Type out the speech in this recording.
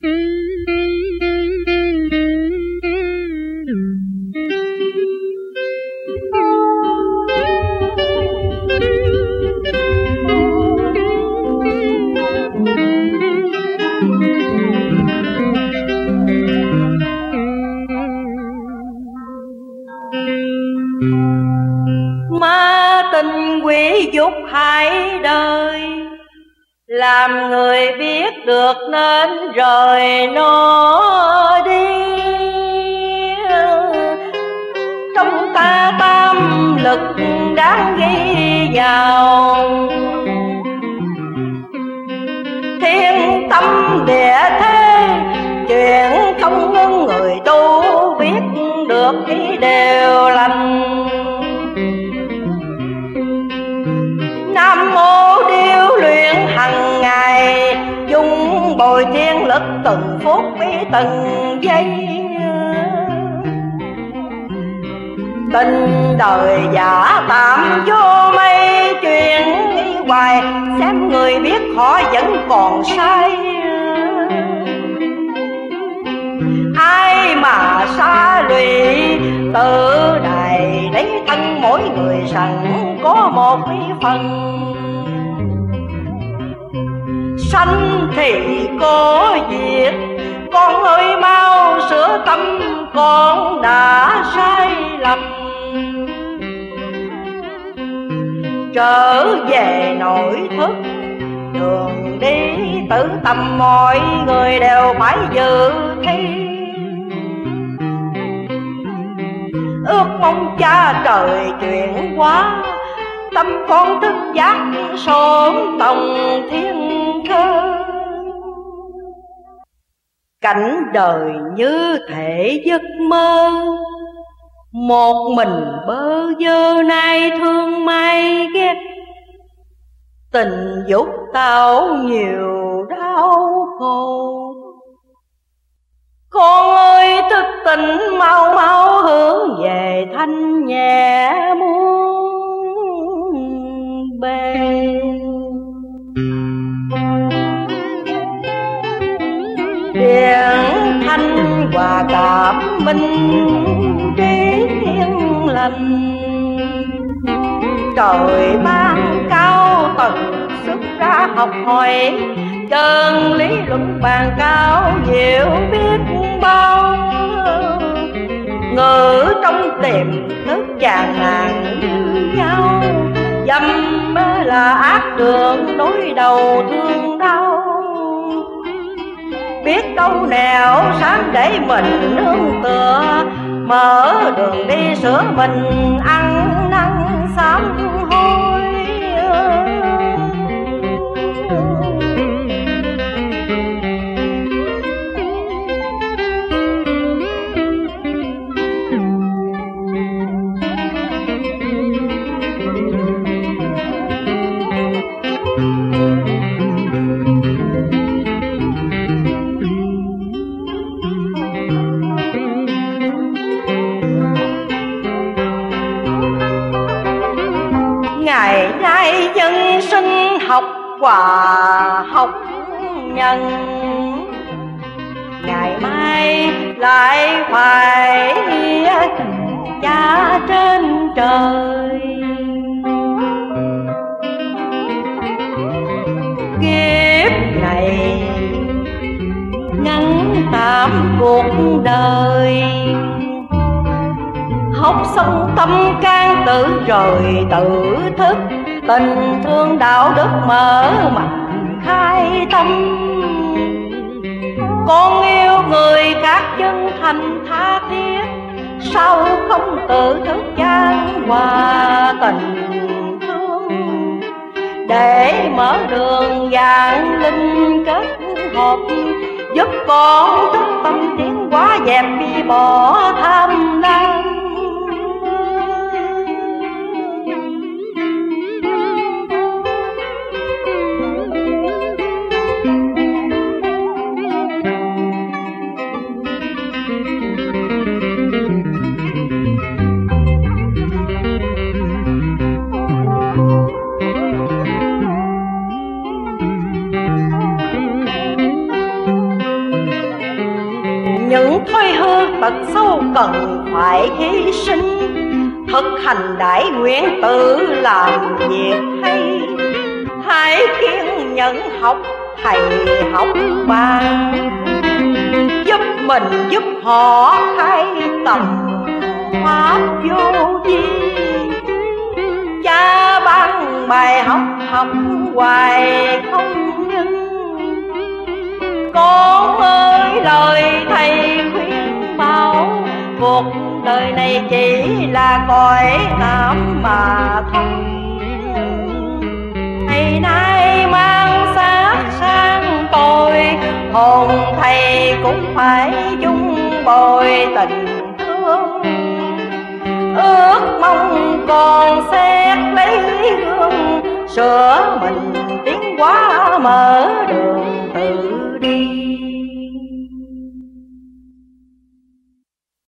ma tình quỷ dục hai đời làm người biết được nên rời nó đi. Trong ta tam lực đáng ghi vào. Thiên tâm địa thế, chuyện không ngưng người tu biết được ý đều lành. Giấc từng phút với từng giây tình đời giả tạm vô mây, chuyện đi hoài, xem người biết họ vẫn còn sai ai mà xa lụy tự đài lấy thân mỗi người sẵn có một phần. Sanh thì có việc con ơi, mau sửa tâm, con đã sai lầm. Trở về nội thức đường đi tử tâm mọi người đều phải dự thi. Ước mong cha trời chuyển hóa, tâm con thức giác sớm tòng thiên cơ cảnh đời như thể giấc mơ. Một mình bơ vơ nay thương may ghét. Tình dục tạo nhiều đau khổ. Con ơi, thức tỉnh mau mau hướng về thanh nhẹ muôn bên hòa cảm minh trí yên lành. Trời ban cao tầng, xuất ra học hỏi, chân lý luận bàn cao nhiều biết bao. Ngữ trong tiềm thức chàng hàng như nhau, dâm là ác đường đối đầu thương đau đâu nẻo sáng để mình nương tựa mở đường đi sửa mình ăn ngày dân sinh học hòa học nhân. Ngày mai lại phải cha trên trời. Kiếp này ngắn tạm cuộc đời. Học xong tâm can tự rồi tự thức, tình thương đạo đức mở mặt khai tâm. Con yêu người khác chân thành tha thiết, sao không tự thức chan hòa tình thương? Để mở đường dạng linh kết hợp, giúp con thức tâm tiến hóa, dẹp đi bỏ tham thật sâu cần phải hy sinh. Thực hành đại nguyện tự làm việc hay, hãy kiên nhẫn học thầy học ba giúp mình giúp họ khai tầm pháp vô vi. Cha ban bài học học hoài không cuộc đời này chỉ là cõi tạm mà thôi. Ngày nay mang xác sang tôi, hồn thầy cũng phải dung bồi tình thương. Ước mong còn xét lấy gương, sửa mình tiến quá mở đường